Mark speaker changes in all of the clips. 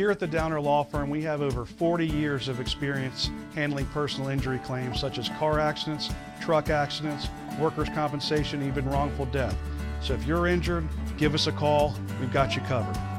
Speaker 1: Here at the Downer Law Firm, we have over 40 years of experience handling personal injury claims such as car accidents, truck accidents, workers' compensation, even wrongful death. So if you're injured, give us a call. We've got you covered.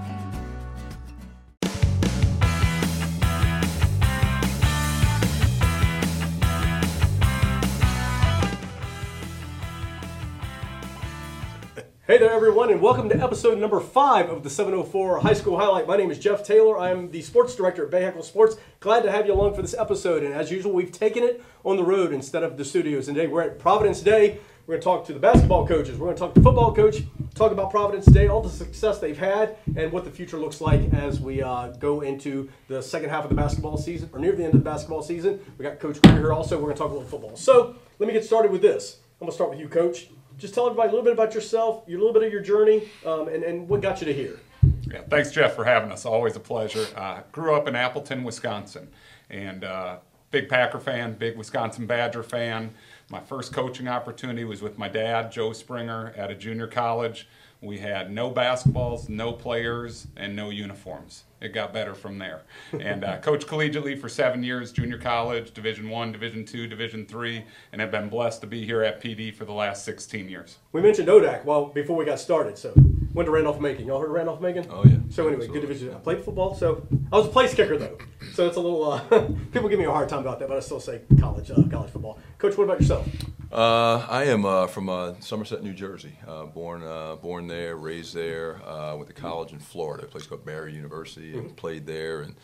Speaker 2: There, everyone, and welcome to episode number five of the 704 High School Highlight. My name is Jeff Taylor. I am the sports director at Bahakel Sports. Glad to have you along for this episode. And as usual, we've taken it on the road instead of the studios. And today we're at Providence Day. We're going to talk to the basketball coaches. We're going to talk to the football coach, talk about Providence Day, all the success they've had, and what the future looks like as we uh, go into the second half of the basketball season, or near the end of the basketball season. We got Coach Grier here also. We're going to talk a little football. So let me get started with this. I'm going to start with you, Coach just tell everybody a little bit about yourself, a little bit of your journey, um, and, and what got you to here.
Speaker 3: Yeah, thanks, Jeff, for having us. Always a pleasure. Uh, grew up in Appleton, Wisconsin, and uh, big Packer fan, big Wisconsin Badger fan. My first coaching opportunity was with my dad, Joe Springer, at a junior college. We had no basketballs, no players, and no uniforms. It got better from there. And uh, coached collegiately for seven years, junior college, Division One, Division Two, Division Three, and have been blessed to be here at PD for the last 16 years.
Speaker 2: We mentioned ODAC well before we got started, so went to Randolph Macon. Y'all heard of Randolph Macon?
Speaker 4: Oh yeah.
Speaker 2: So anyway, good division. I played football, so I was a place kicker though. So it's a little uh, people give me a hard time about that, but I still say college uh, college football. Coach, what about yourself?
Speaker 4: Uh, I am uh, from uh, Somerset, New Jersey. Uh, born born there, raised there. went to college in Florida, a place called Barry University, and mm-hmm. played there and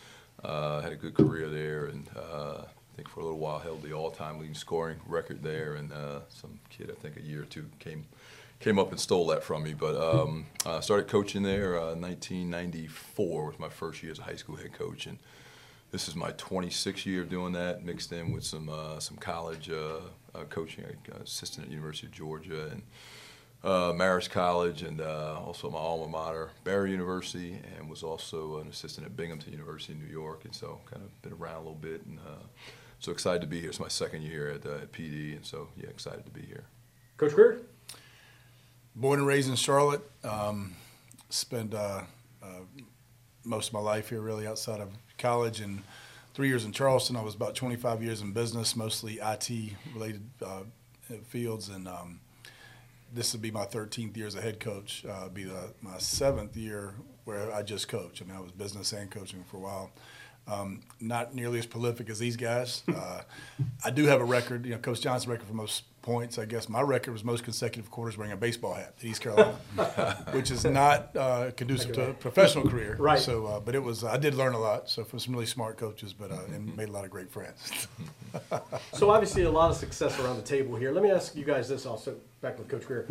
Speaker 4: had a good career there. And I think for a little while held the all-time leading scoring record there. And some kid, I think a year or two, came came up and stole that from me. But um, I started coaching there. Uh, 1994 was my first year as a high school head coach, and this is my 26th year of doing that, mixed in with some uh, some college uh, uh coaching, uh, assistant at University of Georgia and uh, Marist College, and also my alma mater, Barry University, and was also an assistant at Binghamton University in New York, and so kind of been around a little bit, and so excited to be here. It's my second year at, at PD, and so yeah, excited to be here.
Speaker 2: Coach Grier?
Speaker 5: Born and raised in Charlotte. Um, spent uh, uh, most of my life here, really, outside of college, and three years in Charleston. I was about 25 years in business, mostly IT related uh, fields, and um, this would be my 13th year as a head coach. Uh, be the, my seventh year where I just coach. I mean, I was business and coaching for a while. Um, not nearly as prolific as these guys. Uh, I do have a record, you know, Coach Johnson's record for most points. I guess my record was most consecutive quarters wearing a baseball hat at East Carolina, which is not uh, conducive to a professional career.
Speaker 2: Right.
Speaker 5: So, uh, but it was. I did learn a lot. So from some really smart coaches, but uh, and made a lot of great friends.
Speaker 2: so obviously a lot of success around the table here. Let me ask you guys this also. Back with Coach Grier,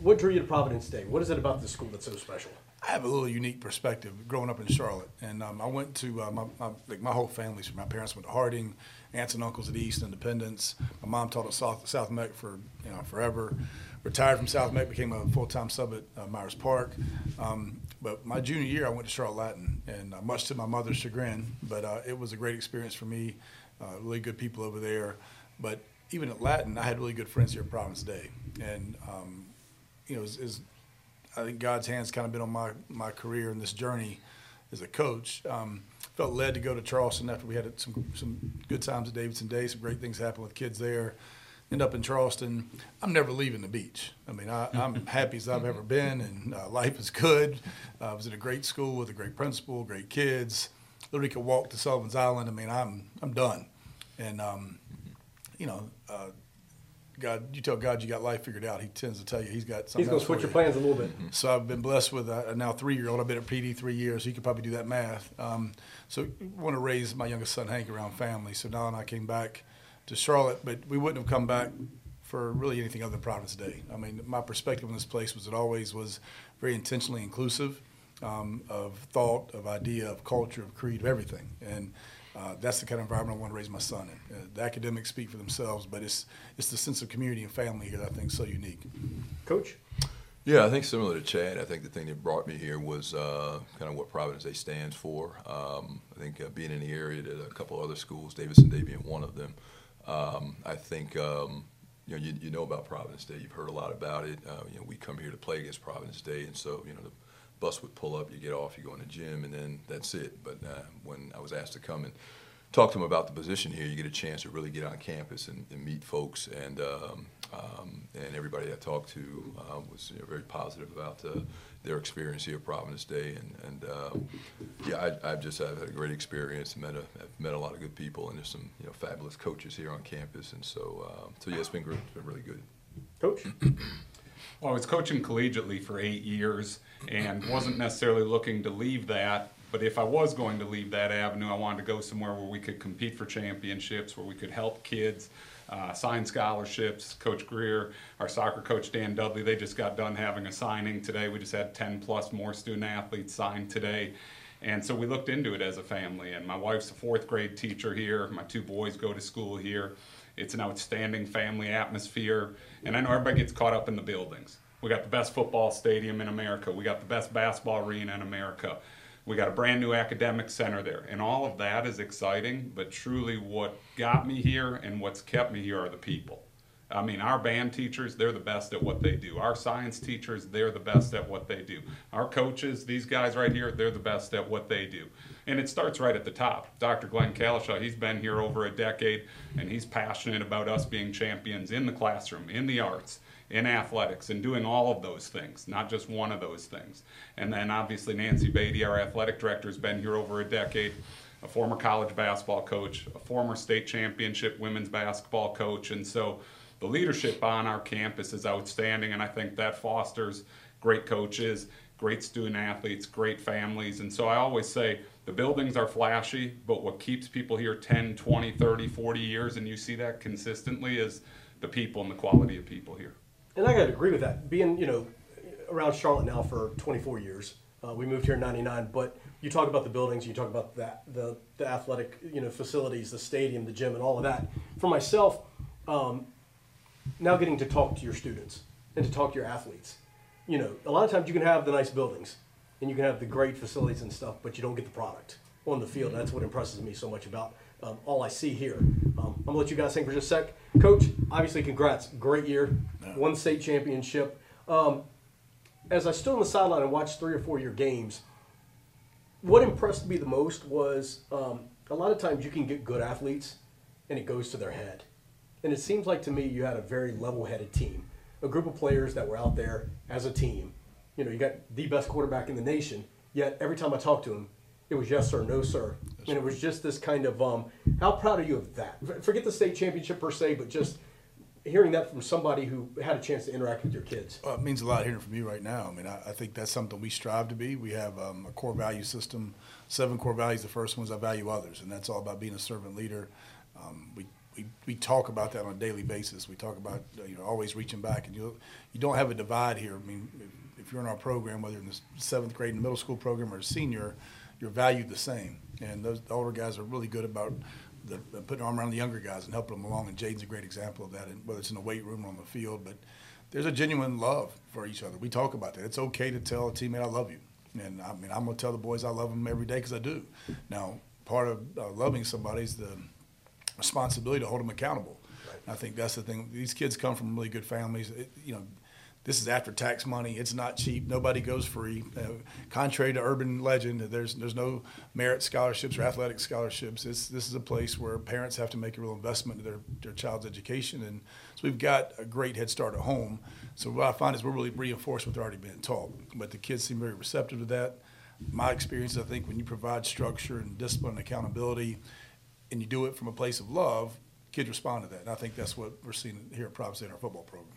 Speaker 2: what drew you to Providence Day? What is it about this school that's so special?
Speaker 5: I have a little unique perspective growing up in Charlotte, and um, I went to uh, my, my, like my whole family's. My parents went to Harding, aunts and uncles at East Independence. My mom taught at South, South Meck for you know forever. Retired from South Meck, became a full time sub at uh, Myers Park. Um, but my junior year, I went to Charlotte Latin, and uh, much to my mother's chagrin, but uh, it was a great experience for me. Uh, really good people over there, but even at Latin, I had really good friends here at Providence Day, and um, you know, is I think God's hands kind of been on my my career in this journey as a coach. Um, felt led to go to Charleston after we had some some good times at Davidson Day. Some great things happened with kids there. End up in Charleston. I'm never leaving the beach. I mean, I, am happy as I've ever been, and uh, life is good. Uh, I was in a great school with a great principal, great kids. Literally could walk to Sullivan's Island. I mean, I'm I'm done, and um, you know. Uh, God, you tell God you got life figured out. He tends to tell you he's got something.
Speaker 2: He's going to switch your plans a little bit.
Speaker 5: So I've been blessed with a, now three year old. I've been at PD three years. So you could probably do that math. Um, so I want to raise my youngest son Hank around family. So now and I came back to Charlotte, but we wouldn't have come back for really anything other than Providence Day. I mean, my perspective on this place was it always was very intentionally inclusive um, of thought, of idea, of culture, of creed, of everything, and uh, that's the kind of environment I want to raise my son in. Uh, the academics speak for themselves, but it's it's the sense of community and family here that I think is so unique.
Speaker 2: Coach.
Speaker 4: Yeah, I think similar to Chad, I think the thing that brought me here was uh, kind of what Providence Day stands for. Um, I think uh, being in the area at a couple other schools, Davidson Day being one of them. Um, I think um, you know you, you, know about Providence Day. You've heard a lot about it. Uh, you know, we come here to play against Providence Day, and so you know the bus would pull up, you get off, you go in the gym, and then that's it. But uh, when I was asked to come and talk to them about the position here, you get a chance to really get on campus and, and meet folks. And um, um, and everybody I talked to uh, was you know, very positive about uh, their experience here at Providence Day. And, and uh, yeah, I, I've just I've had a great experience. Met a, I've met a lot of good people, and there's some you know fabulous coaches here on campus. And so um, so yeah, it's been great. It's been really good.
Speaker 2: Coach?
Speaker 3: Well, I was coaching collegiately for eight years and wasn't necessarily looking to leave that. But if I was going to leave that avenue, I wanted to go somewhere where we could compete for championships, where we could help kids, uh, sign scholarships. Coach Grier, our soccer coach Dan Dudley, they just got done having a signing today. We just had 10 plus more student athletes signed today. And so we looked into it as a family. And my wife's a fourth grade teacher here. My two boys go to school here. It's an outstanding family atmosphere. And I know everybody gets caught up in the buildings. We got the best football stadium in America. We got the best basketball arena in America. We got a brand new academic center there. And all of that is exciting, but truly what got me here and what's kept me here are the people. I mean, our band teachers, they're the best at what they do. Our science teachers, they're the best at what they do. Our coaches, these guys right here, they're the best at what they do. And it starts right at the top. Dr. Glenn Kalishaw, he's been here over a decade, and he's passionate about us being champions in the classroom, in the arts, in athletics, and doing all of those things, not just one of those things. And then obviously Nancy Beatty, our athletic director, has been here over a decade a former college basketball coach, a former state championship women's basketball coach, and so the leadership on our campus is outstanding, and I think that fosters great coaches, great student athletes, great families. And so I always say the buildings are flashy, but what keeps people here 10, 20, 30, 40 years, and you see that consistently, is the people and the quality of people here.
Speaker 2: And I got to agree with that. Being, you know, around Charlotte now for 24 years, uh, we moved here in '99. But you talk about the buildings, you talk about that, the the athletic, you know, facilities, the stadium, the gym, and all of that. For myself, um, now getting to talk to your students and to talk to your athletes. You know, a lot of times you can have the nice buildings and you can have the great facilities and stuff, but you don't get the product on the field. That's what impresses me so much about um, all I see here. Um, I'm gonna let you guys think for just a sec. Coach, obviously, congrats, great year, won the state championship. Um, as I stood on the sideline and watched three or four of your games, what impressed me the most was um, a lot of times you can get good athletes and it goes to their head. And it seems like to me you had a very level headed team, a group of players that were out there as a team. You know, you got the best quarterback in the nation, yet every time I talked to him, it was yes sir, no sir. And it was just this kind of, um, how proud are you of that? Forget the state championship per se, but just hearing that from somebody who had a chance to interact with your kids.
Speaker 5: Well, it means a lot hearing from you right now. I mean, I, I think that's something we strive to be. We have um, a core value system, seven core values. The first one is I value others, and that's all about being a servant leader. Um, we, we, we talk about that on a daily basis. We talk about uh, you know always reaching back, and you you don't have a divide here. I mean, if, if you're in our program, whether in the seventh grade in the middle school program or a senior, you're valued the same. And those the older guys are really good about the, putting arm around the younger guys and helping them along. And Jaden's a great example of that, and whether it's in the weight room or on the field. But there's a genuine love for each other. We talk about that. It's okay to tell a teammate I love you, and I mean I'm gonna tell the boys I love them every day because I do. Now, part of uh, loving somebody is the responsibility to hold them accountable. I think that's the thing. These kids come from really good families. It, you know, this is after tax money. It's not cheap. Nobody goes free. Uh, contrary to urban legend, there's there's no merit scholarships or athletic scholarships. It's, this is a place where parents have to make a real investment in their, their child's education, and so we've got a great head start at home. So what I find is we're really reinforcing what they're already being taught. But the kids seem very receptive to that. My experience, I think, when you provide structure and discipline and accountability, and you do it from a place of love, kids respond to that. And I think that's what we're seeing here at Providence in our football program.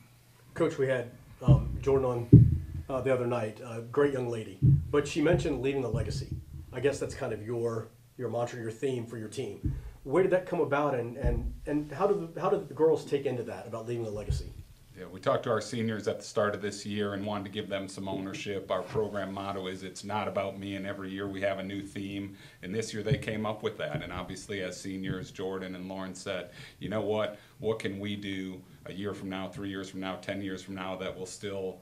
Speaker 2: Coach, we had um, Jordan on uh, the other night, a great young lady, but she mentioned leaving a legacy. I guess that's kind of your your mantra, your theme for your team. Where did that come about, and and and how did the, how did the girls take into that about leaving a legacy?
Speaker 3: Yeah, we talked to our seniors at the start of this year and wanted to give them some ownership. Our program motto is "It's not about me," and every year we have a new theme. And this year they came up with that. And obviously, as seniors, Jordan and Lauren said, "You know what? What can we do a year from now, three years from now, ten years from now that will still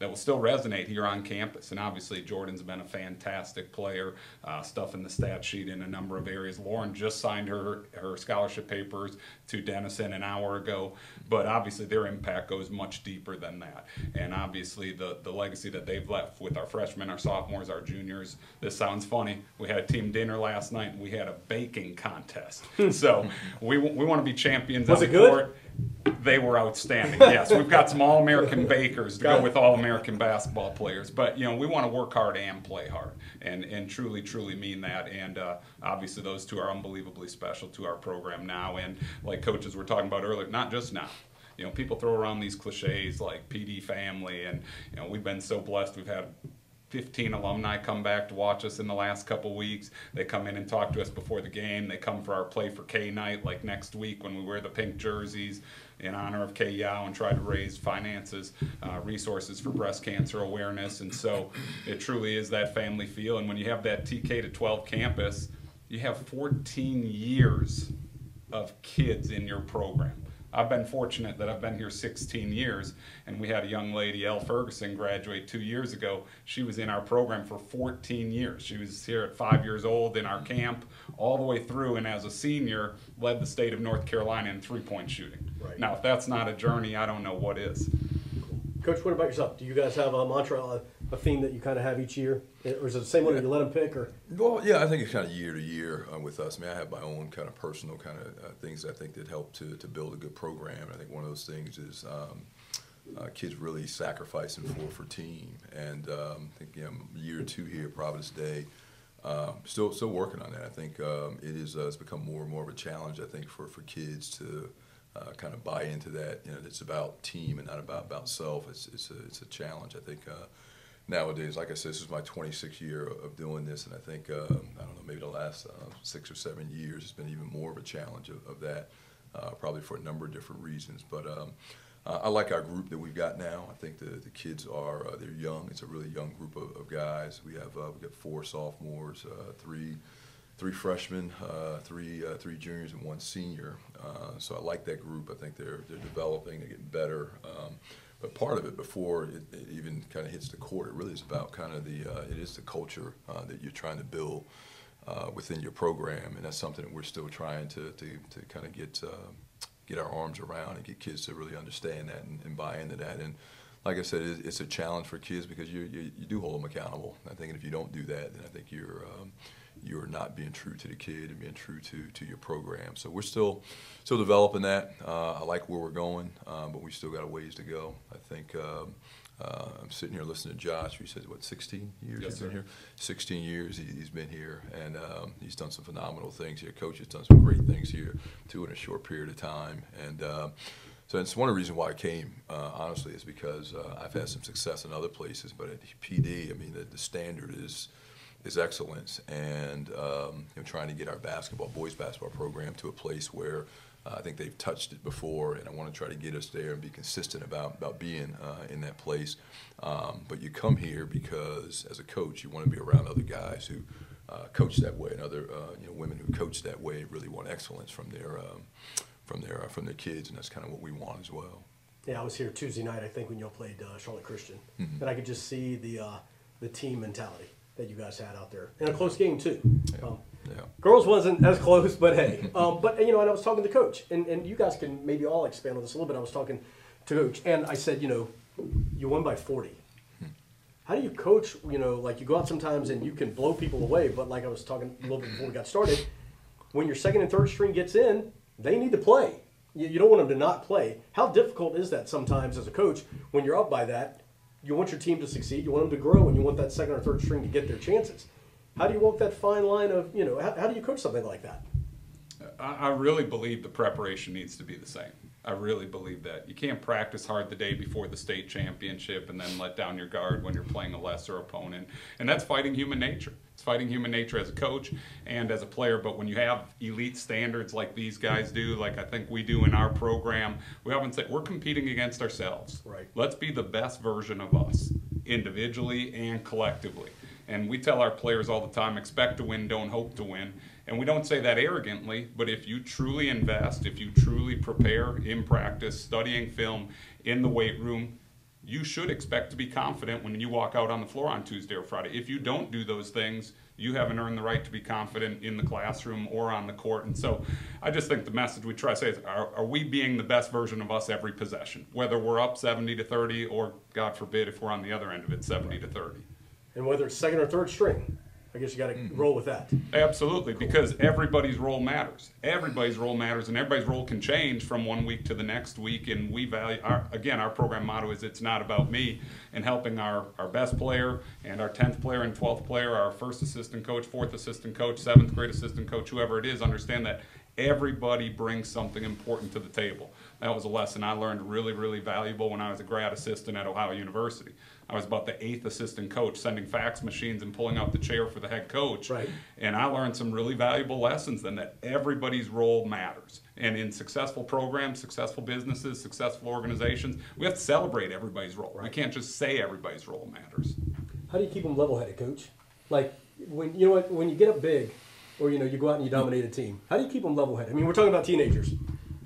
Speaker 3: that will still resonate here on campus. And obviously, Jordan's been a fantastic player, uh, stuff in the stat sheet in a number of areas. Lauren just signed her her scholarship papers to Denison an hour ago, but obviously their impact goes much deeper than that. And obviously, the the legacy that they've left with our freshmen, our sophomores, our juniors. This sounds funny. We had a team dinner last night, and we had a baking contest. so we we want to be champions.
Speaker 2: Was it good?
Speaker 3: court. They were outstanding. Yes, we've got some All-American bakers to go with All-American basketball players. But you know, we want to work hard and play hard, and and truly, truly mean that. And uh, obviously, those two are unbelievably special to our program now. And like coaches were talking about earlier, not just now. You know, people throw around these cliches like PD family, and you know, we've been so blessed. We've had 15 alumni come back to watch us in the last couple weeks. They come in and talk to us before the game. They come for our Play for Kay night, like next week when we wear the pink jerseys in honor of Kay Yow and try to raise finances, uh, resources for breast cancer awareness. And so it truly is that family feel. And when you have that TK to 12 campus, you have 14 years of kids in your program. I've been fortunate that I've been here 16 years, and we had a young lady, Elle Ferguson, graduate two years ago. She was in our program for 14 years. She was here at five years old in our camp, all the way through, and as a senior, led the state of North Carolina in three point shooting.
Speaker 2: Right.
Speaker 3: Now, if that's not a journey, I don't know what is.
Speaker 2: Coach, what about yourself? Do you guys have a mantra, uh, a, theme that you kind of have each year, or is it the same one that you let them pick? Or
Speaker 4: Well, yeah, I think it's kind of year to year uh, with us. I mean, I have my own kind of personal kind of uh, things I think that help to, to build a good program. I think one of those things is um, uh, kids really sacrificing for for team. And um, I think you know, year two here, Providence Day, um, still still working on that. I think um, it is uh, it's become more and more of a challenge. I think for for kids to uh, kind of buy into that. You know, it's about team and not about about self. It's it's a it's a challenge. I think. Uh, Nowadays, like I said, this is my 26th year of doing this, and I think um, I don't know, maybe the last uh, six or seven years, it's been even more of a challenge of, of that, uh, probably for a number of different reasons. But um, I like our group that we've got now. I think the, the kids are uh, they're young. It's a really young group of, of guys. We have uh, we got four sophomores, uh, three three freshmen, three three juniors, and one senior. So I like that group. I think they're they're developing. They're getting better. Um, but part of it, before it, it even kind of hits the court, it really is about kind of the uh, it is the culture uh, that you're trying to build uh, within your program, and that's something that we're still trying to to, to kind of get. Uh, get our arms around and get kids to really understand that and, and buy into that. And like I said, it's, a challenge for kids because you, you, you do hold them accountable. I think if you don't do that, then I think you're um, you're not being true to the kid and being true to, to your program. So we're still still developing that. Uh, I like where we're going, um, but we still got a ways to go. I think. Um, uh, I'm sitting here listening to Josh. He says, "What, 16 years
Speaker 3: Yes,
Speaker 4: he's been here? 16 years he, he's been here, and um, he's done some phenomenal things here. Coach has done some great things here, too, in a short period of time. And uh, so it's one of the reasons why I came. Uh, honestly, is because uh, I've had some success in other places, but at PD, I mean, the, the standard is is excellence, and um, you know, trying to get our basketball, boys basketball program to a place where uh, I think they've touched it before, and I want to try to get us there and be consistent about about being uh, in that place. Um, but you come here because, as a coach, you want to be around other guys who uh, coach that way, and other uh, you know women who coach that way really want excellence from their um, from their uh, from their kids, and that's kind of what we want as well.
Speaker 2: yeah, I was here Tuesday night. I think when y'all played uh, Charlotte Christian,
Speaker 4: Mm-hmm.
Speaker 2: and I could just see the uh, the team mentality that you guys had out there in a close game too. Um,
Speaker 4: Yeah.
Speaker 2: Girls wasn't as close, but hey. Um, but you know, and I was talking to coach, and, and you guys can maybe all expand on this a little bit. I was talking to coach, and I said, you know, you won by forty. How do you coach? You know, like you go out sometimes and you can blow people away, but like I was talking a little bit before we got started, when your second and third string gets in, they need to play. You, you don't want them to not play. How difficult is that sometimes as a coach when you're up by that? You want your team to succeed, you want them to grow, and you want that second or third string to get their chances. How do you walk that fine line of, you know, how, how do you coach something like that?
Speaker 3: I, I really believe the preparation needs to be the same. I really believe that. You can't practice hard the day before the state championship and then let down your guard when you're playing a lesser opponent. And that's fighting human nature. It's fighting human nature as a coach and as a player. But when you have elite standards like these guys do, like I think we do in our program, we often say we're competing against ourselves.
Speaker 2: Right.
Speaker 3: Let's be the best version of us, individually and collectively. And we tell our players all the time expect to win, don't hope to win. And we don't say that arrogantly, but if you truly invest, if you truly prepare in practice, studying film, in the weight room, you should expect to be confident when you walk out on the floor on Tuesday or Friday. If you don't do those things, you haven't earned the right to be confident in the classroom or on the court. And so I just think the message we try to say is are, are, we being the best version of us every possession, whether we're up 70 to 30 or, God forbid, if we're on the other end of it, 70 to 30.
Speaker 2: And whether it's second or third string, I guess you got to mm-hmm. roll with that.
Speaker 3: Absolutely, because everybody's role matters. Everybody's role matters, and everybody's role can change from one week to the next week. And we value, our, again, our program motto is it's not about me and helping our, our best player and our 10th player and 12th player, our first assistant coach, fourth assistant coach, seventh grade assistant coach, whoever it is, understand that everybody brings something important to the table. That was a lesson I learned really, really valuable when I was a grad assistant at Ohio University. I was about the eighth assistant coach, sending fax machines and pulling out the chair for the head coach.
Speaker 2: Right.
Speaker 3: And I learned some really valuable lessons then that everybody's role matters. And in successful programs, successful businesses, successful organizations, we have to celebrate everybody's role. Right. We can't just say everybody's role matters.
Speaker 2: How do you keep them level-headed, coach? Like when you know what, when you get up big, or you know you go out and you dominate a team. How do you keep them level-headed? I mean, we're talking about teenagers.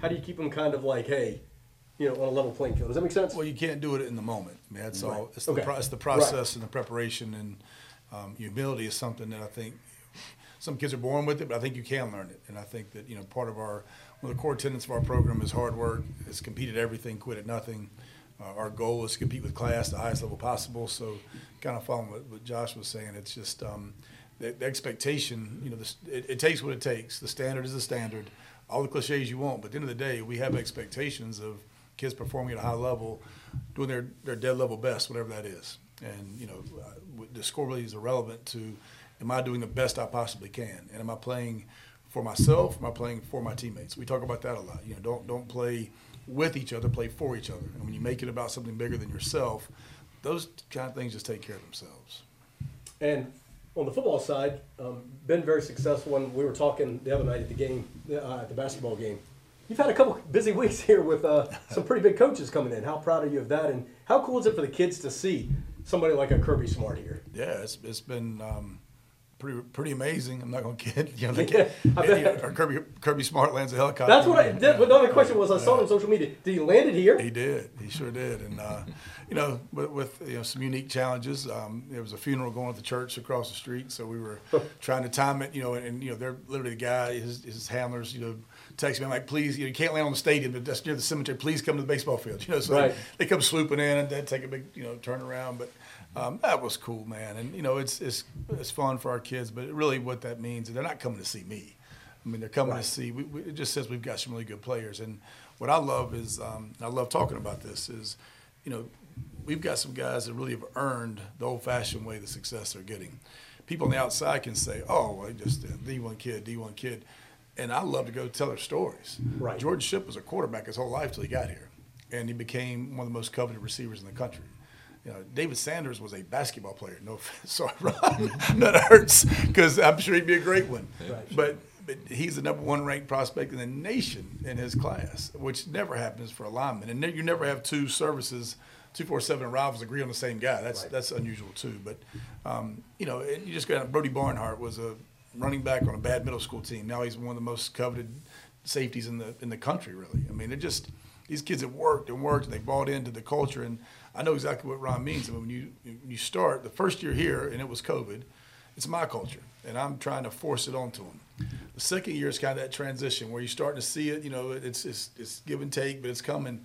Speaker 2: How do you keep them kind of like, hey, you know, on a level playing field. Does that make sense?
Speaker 5: Well, you can't do it in the moment. I mean, that's right. all. It's the, pro- it's the process right. and the preparation and um, humility is something that I think some kids are born with it, but I think you can learn it. And I think that you know part of our one of the core tenets of our program is hard work. It's compete at everything, quit at nothing. Uh, our goal is to compete with class the highest level possible. So, kind of following what, what Josh was saying, it's just um, the, the, expectation. You know, the, it, it takes what it takes. The standard is the standard. All the cliches you want, but at the end of the day, we have expectations of kids performing at a high level, doing their, their dead level best, whatever that is. And, you know, uh, the score really is irrelevant to am I doing the best I possibly can? And am I playing for myself? Am I playing for my teammates? We talk about that a lot. You know, don't, don't play with each other, play for each other. And when you make it about something bigger than yourself, those kind of things just take care of themselves.
Speaker 2: And on the football side, um, been very successful. When we were talking the other night at the game, uh, at the basketball game, You've had a couple busy weeks here with uh, some pretty big coaches coming in. How proud are you of that? And how cool is it for the kids to see somebody like a Kirby Smart here?
Speaker 5: Yeah, it's, it's been um, pretty pretty amazing. I'm not going to kid you know, the kid, yeah, you know, Kirby Kirby Smart lands a helicopter.
Speaker 2: That's what I did. Yeah, the only question was I saw it on social media. Did he land it here?
Speaker 5: He did. He sure did. And uh, you know, with, with, you know some unique challenges. Um, there was a funeral going at the church across the street, so we were trying to time it. You know, and, and you know, they're literally the guy, his, his handlers, you know text me. I'm like, please, you, know, you can't land on the stadium, but that's near the cemetery. Please come to the baseball field. You know, so right. they, come swooping in and they take a big, you know, turn around. But um, that was cool, man. And you know, it's it's it's fun for our kids. But really, what that means is they're not coming to see me. I mean, they're coming to see. We, we, it just says we've got some really good players. And what I love is, um, I love talking about this. Is, you know, we've got some guys that really have earned the old-fashioned way the success they're getting. People on the outside can say, "Oh, well, just a D1 kid, D1 kid." and I love to go tell their stories.
Speaker 2: Right.
Speaker 5: George Shipp was a quarterback his whole life till he got here, and he became one of the most coveted receivers in the country. You know, David Sanders was a basketball player. No, offense. sorry, Ron, that hurts because I'm sure he'd be a great one. Right. But but he's the number one ranked prospect in the nation in his class, which never happens for a lineman. And you never have two services, two four seven rivals agree on the same guy. That's right. that's unusual too. But um, you know, you just got Brody Barnhart was a running back on a bad middle school team. Now he's one of the most coveted safeties in the in the country. Really, I mean, they're just these kids have worked and worked and they bought into the culture. And I know exactly what Ron means. I mean, when you when you start the first year here and it was COVID, it's my culture, and I'm trying to force it onto them. The second year is kind of that transition where you're starting to see it. You know, it's it's, it's give and take, but it's coming.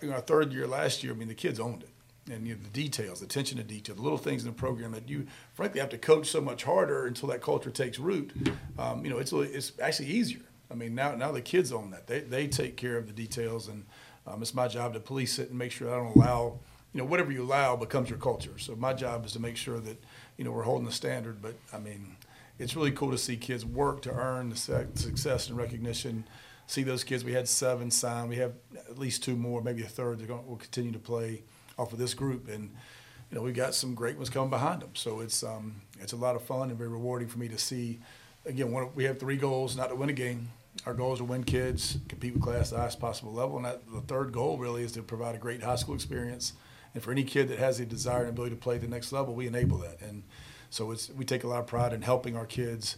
Speaker 5: You know, our third year last year, I mean, the kids owned it and you know, the details, the attention to detail, the little things in the program that you frankly have to coach so much harder until that culture takes root. Um, you know, it's it's actually easier. I mean, now now the kids own that. They they take care of the details, and um, it's my job to police it and make sure I don't allow. You know, whatever you allow becomes your culture. So my job is to make sure that you know we're holding the standard. But I mean, it's really cool to see kids work to earn the success and recognition. See those kids. We had seven sign. We have at least two more, maybe a third. They're going will continue to play off of this group, and you know we've got some great ones coming behind them. So it's um, it's a lot of fun and very rewarding for me to see. Again, one, we have three goals: not to win a game. Our goal is to win kids, compete with class at the highest possible level, and that, the third goal really is to provide a great high school experience. And for any kid that has the desire and ability to play the next level, we enable that. And so it's we take a lot of pride in helping our kids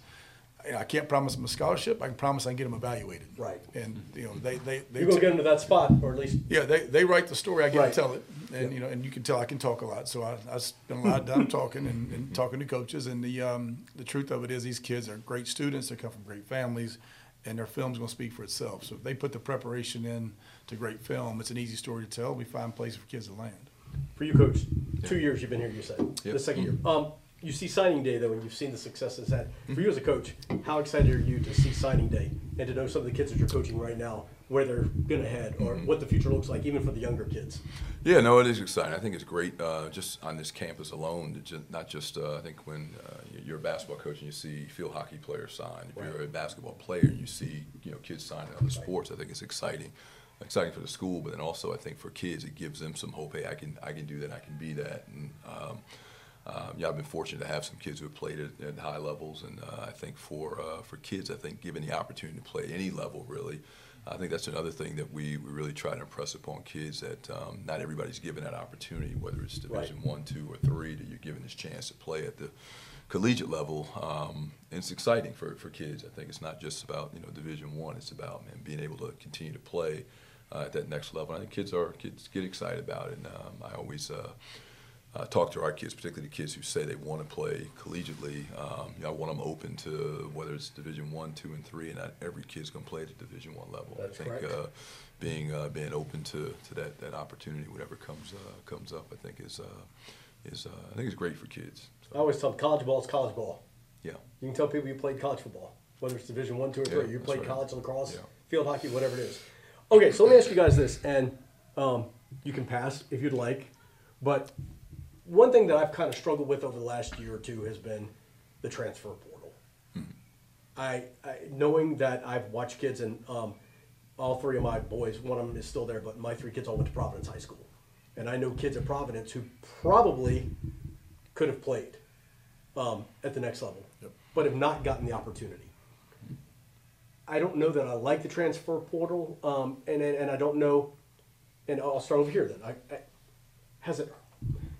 Speaker 5: you know, I can't promise them a scholarship. I can promise I can get them evaluated.
Speaker 2: Right.
Speaker 5: And you know, they they they
Speaker 2: You're gonna
Speaker 5: t-
Speaker 2: get them to that spot, or at least
Speaker 5: yeah, they, they write the story. I get
Speaker 2: Right.
Speaker 5: to tell it, and you know, and you can tell I can talk a lot. So I, I spend a lot of time talking and, and talking to coaches. And the um, the truth of it is, these kids are great students. They come from great families, and their film's going to speak for itself. So if they put the preparation in to great film, it's an easy story to tell. We find places for kids to land.
Speaker 2: For you, coach. Two years you've been here. You said
Speaker 4: Yep.
Speaker 2: the second year. Um, you see signing day though, and you've seen the success it's had. For you as a coach, how excited are you to see signing day and to know some of the kids that you're coaching right now where they're gonna head or what the future looks like, even for the younger kids?
Speaker 4: Yeah, no, it is exciting. I think it's great uh, just on this campus alone. To just, not just, uh, I think when uh, you're a basketball coach and you see field hockey players sign. If you're a basketball player, you see you know kids sign in other sports. I think it's exciting, exciting for the school, but then also I think for kids it gives them some hope. Hey, I can I can do that. I can be that. And um, um, yeah, I've been fortunate to have some kids who have played at, at high levels, and uh, I think for uh, for kids, I think given the opportunity to play any level, really, I think that's another thing that we, we really try to impress upon kids that um, not everybody's given that opportunity, whether it's Division
Speaker 2: Right.
Speaker 4: One, Two, or Three, that you're given this chance to play at the collegiate level. Um, and it's exciting for, for kids. I think it's not just about you know Division One. It's about man, being able to continue to play uh, at that next level. I think kids are kids get excited about it. And um, I always uh, uh, talk to our kids, particularly the kids who say they want to play collegiately. Um, you know, I want them open to whether it's Division One, Two, and Three, and not every kid's going to play at the Division One level.
Speaker 2: That's
Speaker 4: I think uh, being uh, being open to, to that, that opportunity, whatever comes uh, comes up, I think is uh, is uh, I think is great for kids.
Speaker 2: I always tell them college ball is college ball.
Speaker 4: Yeah.
Speaker 2: You can tell people you played college football, whether it's Division One, two, or
Speaker 4: Yeah,
Speaker 2: three. You played
Speaker 4: right.
Speaker 2: college lacrosse,
Speaker 4: Yeah.
Speaker 2: field hockey, whatever it is. Okay, so let me ask you guys this, and um, you can pass if you'd like, but one thing that I've kind of struggled with over the last year or two has been the transfer portal. I, I knowing that I've watched kids and um, all three of my boys, one of them is still there, but my three kids all went to Providence High School, and I know kids at Providence who probably could have played um, at the next level,
Speaker 5: Yep.
Speaker 2: but have not gotten the opportunity. I don't know that I like the transfer portal, um, and, and and I don't know, and I'll start over here then. I, I, has it,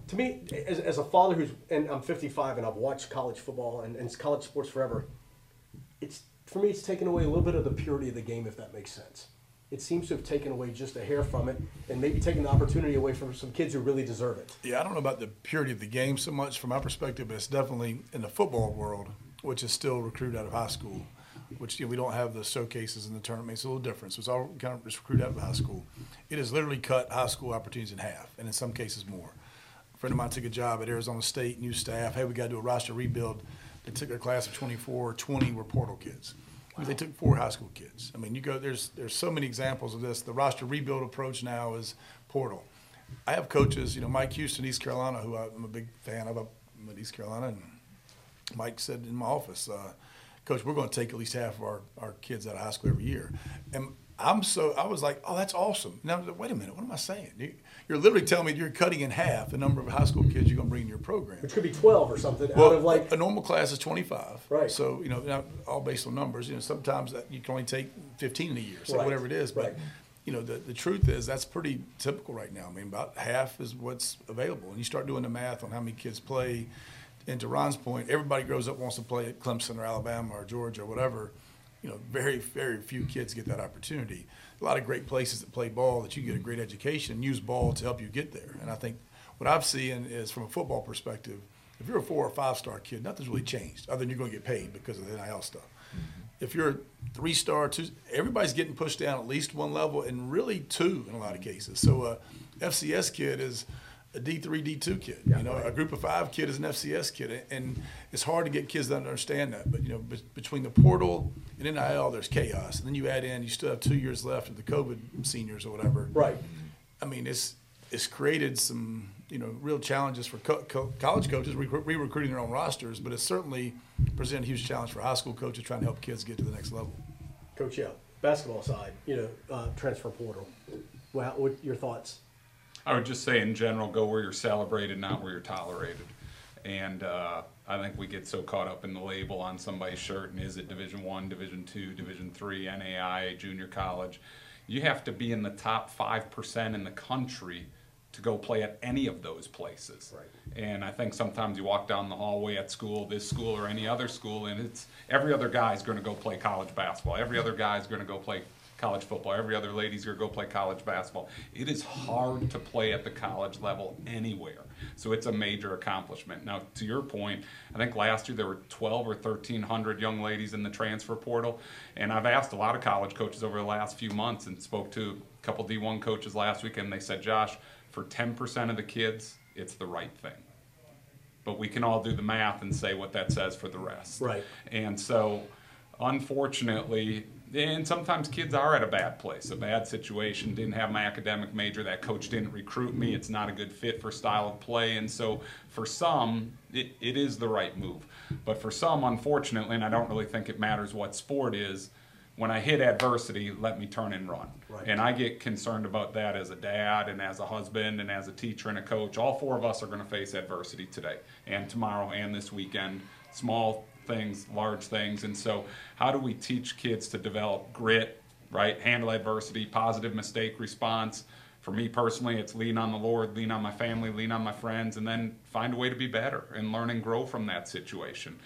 Speaker 2: to me, as, as a father who's, and I'm 55 and I've watched college football and, and college sports forever, it's for me it's taken away a little bit of the purity of the game, if that makes sense. It seems to have taken away just a hair from it, and maybe taken the opportunity away from some kids who really deserve it.
Speaker 5: Yeah, I don't know about the purity of the game so much from my perspective, but it's definitely in the football world, which is still recruited out of high school, which you know, we don't have the showcases and the tournament makes a little difference. So it's all kind of just recruited out of high school. It has literally cut high school opportunities in half, and in some cases more. A friend of mine took a job at Arizona State, new staff. Hey, we got to do a roster rebuild. They took their class of 24, 20 were portal kids. Mean, They took four high school kids. I mean, you go there's there's so many examples of this. The roster rebuild approach now is portal. I have coaches, you know, Mike Houston, East Carolina, who I'm a big fan of up in East Carolina, and Mike said in my office, uh, Coach, we're going to take at least half of our, our kids out of high school every year. And I'm so, I was like, oh, that's awesome. Now, wait a minute, what am I saying? You, you're literally telling me you're cutting in half the number of high school kids you're going to bring in your program.
Speaker 2: Which could be 12 or something
Speaker 5: Well,
Speaker 2: out of like
Speaker 5: a normal class is 25.
Speaker 2: Right.
Speaker 5: So, you know, not all based on numbers. You know, sometimes that you can only take 15 in a year, so
Speaker 2: Right.
Speaker 5: whatever it is. But,
Speaker 2: Right.
Speaker 5: you know, the, the truth is that's pretty typical right now. I mean, about half is what's available. And you start doing the math on how many kids play. And to Ron's point, everybody grows up wants to play at Clemson or Alabama or Georgia or whatever. You know, very, very few kids get that opportunity. A lot of great places that play ball that you get a mm-hmm. great education and use ball to help you get there. And I think what I've seen is from a football perspective, if you're a four or five star kid, nothing's really mm-hmm. changed other than you're going to get paid because of the NIL stuff. Mm-hmm. If you're a three star, two, everybody's getting pushed down at least one level and really two in a lot of cases. So uh, a FCS kid is a D3, D2 kid. you know, a group of five kid is an FCS kid. And it's hard to get kids to understand that. But, you know, be- between the portal and NIL, there's chaos. And then you add in, you still have two years left of the COVID seniors or whatever.
Speaker 2: Right.
Speaker 5: I mean, it's it's created some you know real challenges for co- co- college coaches re- re-recruiting their own rosters, but it's certainly presented a huge challenge for high school coaches trying to help kids get to the next level.
Speaker 2: Coach, yeah, basketball side, you know, uh, transfer portal. Well, what your thoughts?
Speaker 3: I would just say in general, go where you're celebrated, not where you're tolerated. And uh, I think we get so caught up in the label on somebody's shirt and is it Division One, Division Two, Division Three, NAI, junior college. You have to be in the top five percent in the country to go play at any of those places.
Speaker 2: Right.
Speaker 3: And I think sometimes you walk down the hallway at school, this school or any other school, and it's every other guy's going to go play college basketball. Every other guy's going to go play college football. Every other lady's going to go play college basketball. It is hard to play at the college level anywhere. So it's a major accomplishment. Now, to your point, I think last year there were 12 or 1,300 young ladies in the transfer portal. And I've asked a lot of college coaches over the last few months and spoke to a couple D1 coaches last week, and they said, Josh, for 10% of the kids, it's the right thing. But we can all do the math and say what that says for the rest.
Speaker 2: Right.
Speaker 3: And so, unfortunately, and sometimes kids are at a bad place, a bad situation. Didn't have my academic major. That coach didn't recruit me. It's not a good fit for style of play. And so, for some, it, it is the right move. But for some, unfortunately, and I don't really think it matters what sport is, when I hit adversity, let me turn and run.
Speaker 2: Right.
Speaker 3: And I get concerned about that as a dad and as a husband and as a teacher and a coach. All four of us are going to face adversity today and tomorrow and this weekend. Small things, large things. And so, how do we teach kids to develop grit, right? Handle adversity, positive mistake response. For me personally, it's lean on the Lord, lean on my family, lean on my friends, and then find a way to be better and learn and grow from that situation.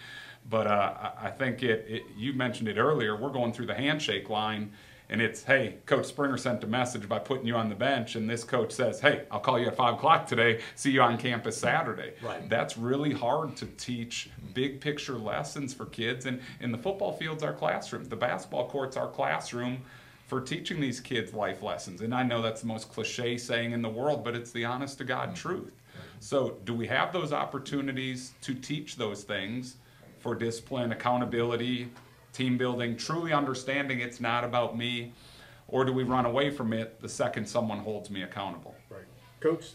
Speaker 3: But uh, I think it, it, you mentioned it earlier, we're going through the handshake line. And it's, hey, Coach Springer sent a message by putting you on the bench, and this coach says, hey, I'll call you at 5 o'clock today, see you on campus Saturday.
Speaker 2: Right.
Speaker 3: That's really hard to teach big picture lessons for kids. And, in the football field's our classroom, the basketball court's our classroom for teaching these kids life lessons. And I know that's the most cliche saying in the world, but it's the honest to God mm-hmm. truth. So, do we have those opportunities to teach those things for discipline, accountability, team building, truly understanding it's not about me? Or do we run away from it the second someone holds me accountable?
Speaker 2: Right. Coach,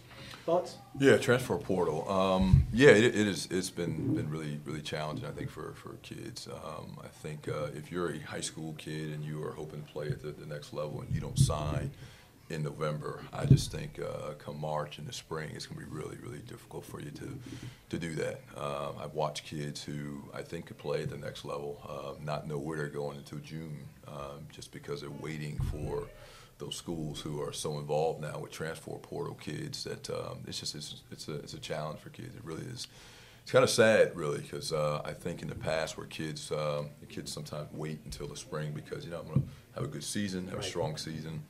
Speaker 2: thoughts?
Speaker 4: Yeah, transfer portal. Um, yeah, it, it is. It's been been really really challenging. I think for for kids. Um, I think uh, if you're a high school kid and you are hoping to play at the, the next level and you don't sign in November, I just think uh, come March and the spring, it's going to be really really difficult for you to to do that. Um, I've watched kids who I think could play at the next level, uh, not know where they're going until June, um, just because they're waiting for those schools who are so involved now with transfer portal kids that um, it's just it's, it's a it's a challenge for kids. It really is. It's kind of sad, really, because uh, I think in the past where kids um, the kids sometimes wait until the spring because you know I'm going to have a good season, have a strong season.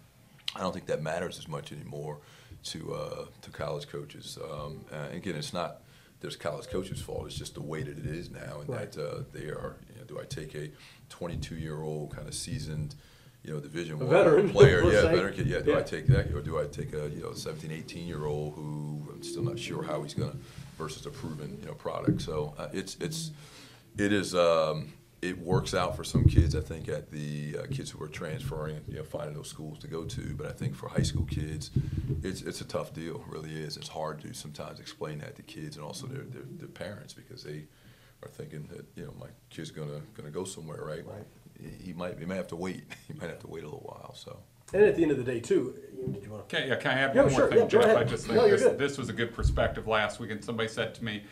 Speaker 4: I don't think that matters as much anymore to uh, to college coaches. Um, again, it's not there's college coaches' fault. It's just the way that it is now, and
Speaker 2: Right.
Speaker 4: that uh, they are. You know, do I take a 22 year old kind of seasoned, you know, Division
Speaker 2: A
Speaker 4: One
Speaker 2: veteran,
Speaker 4: player? Yeah,
Speaker 2: say.
Speaker 4: veteran kid. Yeah, do
Speaker 2: Yeah.
Speaker 4: I take that, or do I take a you know 17, 18 year old who I'm still not sure how he's going to versus a proven you know product? So uh, it's it's it is. Um, it works out for some kids, I think, at the uh, kids who are transferring, you know, finding those schools to go to. But I think for high school kids, it's it's a tough deal. It really is. It's hard to sometimes explain that to kids and also their their, their parents because they are thinking that you know my kid's gonna gonna go somewhere, right?
Speaker 2: Right.
Speaker 4: He- He might he might have to wait. He might have to wait a little while. So.
Speaker 2: And at the end of the day, too, did you want to?
Speaker 3: Okay, yeah, can I add
Speaker 2: Yeah,
Speaker 3: one
Speaker 2: sure,
Speaker 3: more thing,
Speaker 2: yeah,
Speaker 3: Jeff?
Speaker 2: ahead.
Speaker 3: I just think
Speaker 2: No, you're
Speaker 3: this,
Speaker 2: good.
Speaker 3: this was a good perspective last week, and somebody said to me,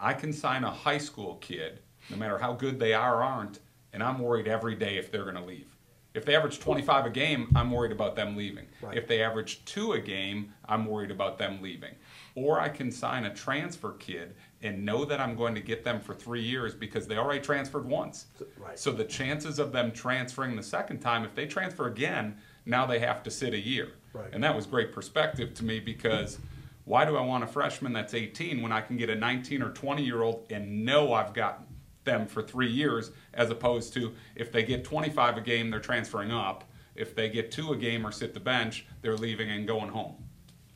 Speaker 3: I can sign a high school kid, no matter how good they are or aren't, and I'm worried every day if they're going to leave. If they average 25 a game, I'm worried about them leaving.
Speaker 2: Right.
Speaker 3: If they average two a game, I'm worried about them leaving. Or I can sign a transfer kid and know that I'm going to get them for three years because they already transferred once.
Speaker 2: Right.
Speaker 3: So the chances of them transferring the second time, if they transfer again, now they have to sit a year.
Speaker 2: Right.
Speaker 3: And that was great perspective to me because why do I want a freshman that's 18 when I can get a 19 or 20 year old and know I've got them for three years as opposed to if they get 25 a game, they're transferring up. If they get two a game or sit the bench, they're leaving and going home.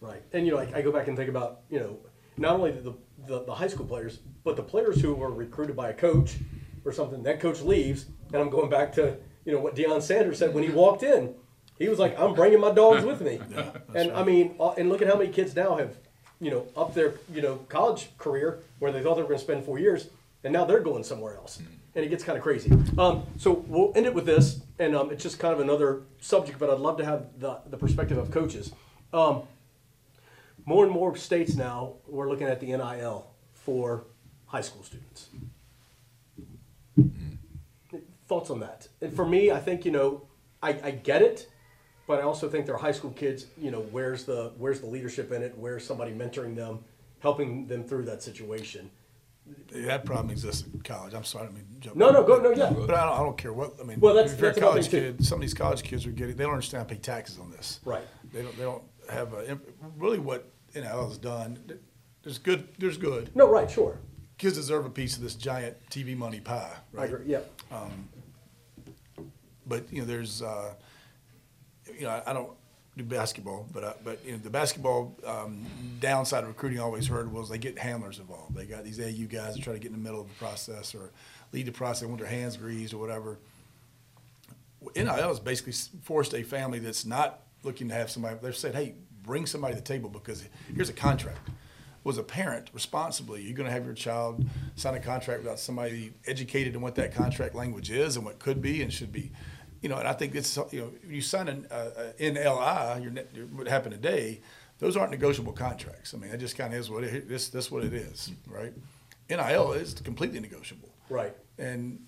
Speaker 2: Right. And, you know, like, I go back and think about, you know, not only the, the, the high school players, but the players who were recruited by a coach or something. That coach leaves, and I'm going back to, you know, what Deion Sanders said when he walked in. He was like, I'm bringing my dogs with me. and, I mean, uh, and look at how many kids now have, you know, up their, you know, college career where they thought they were going to spend four years, and now they're going somewhere else. And it gets kind of crazy. Um, so we'll end it with this, and um, it's just kind of another subject, but I'd love to have the, the perspective of coaches. Um, more and more states now we're looking at the NIL for high school students. Thoughts on that? And for me, I think you know, I, I get it, but I also think they're high school kids. You know, where's the where's the leadership in it? Where's somebody mentoring them, helping them through that situation?
Speaker 5: That problem exists in college. I'm sorry, I mean, jump
Speaker 2: No, no, go, no, yeah.
Speaker 5: But I don't, I don't care what, I mean,
Speaker 2: Well, that's-
Speaker 5: if you're a
Speaker 2: that's another
Speaker 5: college
Speaker 2: thing, too.
Speaker 5: some of these college kids are getting, they don't understand how to pay taxes on this.
Speaker 2: Right.
Speaker 5: They don't, they don't have a, really what NIL has done, there's good, there's good.
Speaker 2: No, right, sure.
Speaker 5: Kids deserve a piece of this giant TV money pie,
Speaker 2: I
Speaker 5: right?
Speaker 2: agree. Yeah.
Speaker 5: But, you know, there's, uh, you know, I, I don't do basketball, but, uh, but, you know, the basketball, um, downside of recruiting I always heard was they get handlers involved. They got these AU guys that try to get in the middle of the process or lead the process, want their hands greased or whatever. NIL has basically forced a family that's not looking to have somebody, they've said, hey, bring somebody to the table because here's a contract. Was a parent responsibly, you're going to have your child sign a contract without somebody educated in what that contract language is and what could be and should be. You know, and I think it's, you know, you sign an uh, NLI, your, net- what happened today, those aren't negotiable contracts. I mean, that just kind of is what it, this, this what it is, right? NIL is completely negotiable.
Speaker 2: Right.
Speaker 5: And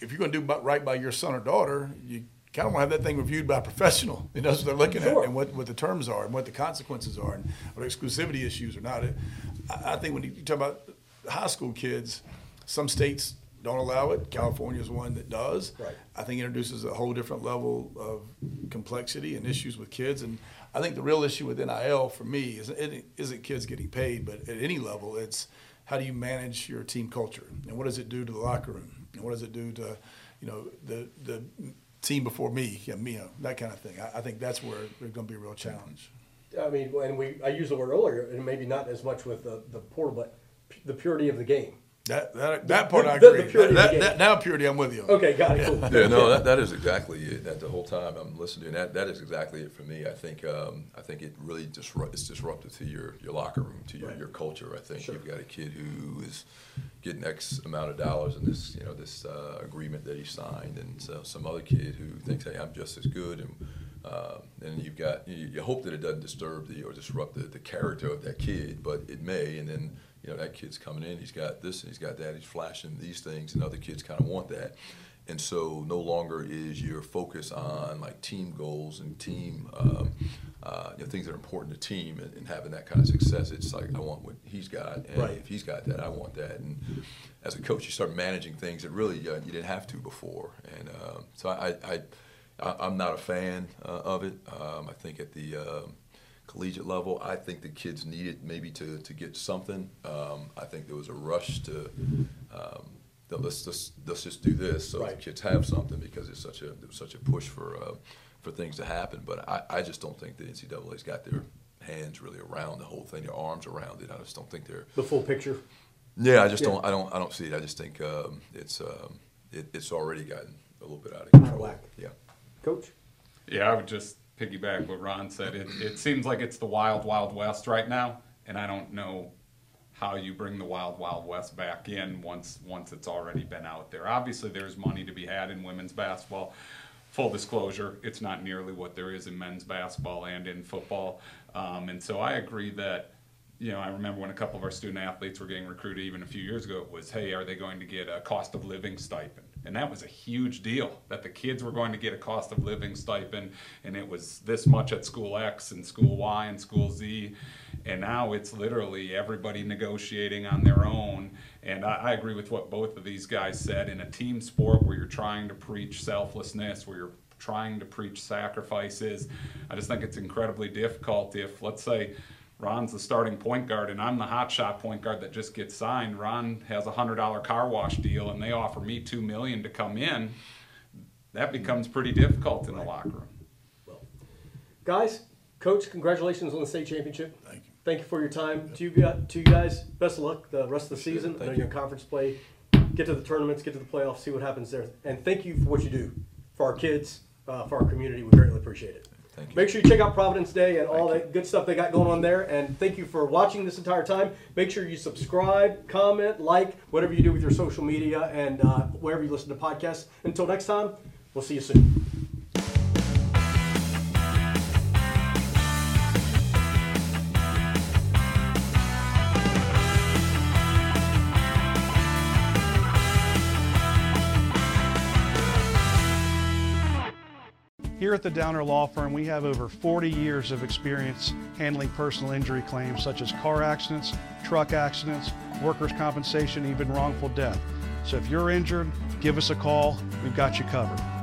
Speaker 5: if you're going to do right by your son or daughter, you kind of want to have that thing reviewed by a professional. Who knows what they're looking
Speaker 2: Sure.
Speaker 5: at and what, what the terms are and what the consequences are and what exclusivity issues or not. I, I think when you talk about high school kids, some states don't allow it. California is one that does.
Speaker 2: Right.
Speaker 5: I think it introduces a whole different level of complexity and issues with kids. And I think the real issue with NIL for me is it isn't kids getting paid, but at any level, it's how do you manage your team culture and what does it do to the locker room and what does it do to, you know, the the team before me, yeah, me, you know, that kind of thing. I, I think that's where there's going to be a real challenge.
Speaker 2: I mean, and we I used the word earlier, and maybe not as much with the, the portal, but the purity of the game.
Speaker 5: That that, that part I
Speaker 2: the- the
Speaker 5: agree.
Speaker 2: purity
Speaker 5: that, that, now purity, I'm with you.
Speaker 2: Okay, got it. Cool.
Speaker 4: Yeah, no, that, that is exactly it. That the whole time I'm listening, that that is exactly it for me. I think um, I think it really disrupt, it's disruptive to your, your locker room, to your,
Speaker 2: Right.
Speaker 4: your culture. I think
Speaker 2: Sure.
Speaker 4: you've got a kid who is getting X amount of dollars in this you know this uh, agreement that he signed, and so some other kid who thinks, hey, I'm just as good, and uh, and you've got you, you hope that it doesn't disturb the or disrupt the, the character of that kid, but it may, and then you know that kid's coming in, he's got this, and he's got that, he's flashing these things, and other kids kind of want that. And so no longer is your focus on like team goals and team um, uh, you know, things that are important to team and, and having that kind of success. It's like I want what he's got, and
Speaker 2: Right.
Speaker 4: if he's got that, I want that. And as a coach, you start managing things that really uh, you didn't have to before. And um so I, I, I, I'm not a fan uh, of it. Um, I think at the um, collegiate level, I think the kids needed maybe to, to get something. Um, I think there was a rush to. Um, that let's just let's just do this so
Speaker 2: Right.
Speaker 4: the kids have something because it's such a there was such a push for uh, for things to happen. But I, I just don't think the NCAA's got their hands really around the whole thing, their arms around it. I just don't think they're.
Speaker 2: The full picture.
Speaker 4: Yeah, I just
Speaker 2: Yeah.
Speaker 4: don't. I don't. I don't see it. I just think um, it's um, it, it's already gotten a little bit out of control.
Speaker 2: whack.
Speaker 4: Yeah.
Speaker 2: Coach?
Speaker 3: Yeah, I would just piggyback what Ron said. It, it seems like it's the wild, wild west right now, and I don't know how you bring the wild, wild west back in once once it's already been out there. Obviously, there's money to be had in women's basketball. Full disclosure, it's not nearly what there is in men's basketball and in football. Um, and so I agree that you know, I remember when a couple of our student athletes were getting recruited even a few years ago, it was, hey, are they going to get a cost of living stipend? And that was a huge deal that the kids were going to get a cost of living stipend, and it was this much at school X and school Y and school Z. And now it's literally everybody negotiating on their own. And I, I agree with what both of these guys said. In a team sport where you're trying to preach selflessness, where you're trying to preach sacrifices, I just think it's incredibly difficult if, let's say, Ron's the starting point guard, and I'm the hot shot point guard that just gets signed. Ron has a hundred dollar car wash deal, and they offer me two million to come in. That becomes pretty difficult in the locker room.
Speaker 2: Well, guys, coach, congratulations on the state championship.
Speaker 5: Thank you.
Speaker 2: Thank you for your time. To you, gu- to you guys, best of luck the rest of the season. I know
Speaker 4: Thank
Speaker 2: you're in conference play. Get to the tournaments, get to the playoffs, see what happens there. And thank you for what you do for our kids, uh, for our community. We greatly appreciate it.
Speaker 4: Thank you.
Speaker 2: Make sure you check out Providence Day and all that good stuff they got going on there. And thank you for watching this entire time. Make sure you subscribe, comment, like, whatever you do with your social media and uh, wherever you listen to podcasts. Until next time, we'll see you soon.
Speaker 1: Here at the Downer Law Firm, we have over 40 years of experience handling personal injury claims such as car accidents, truck accidents, workers' compensation, even wrongful death. So if you're injured, give us a call. We've got you covered.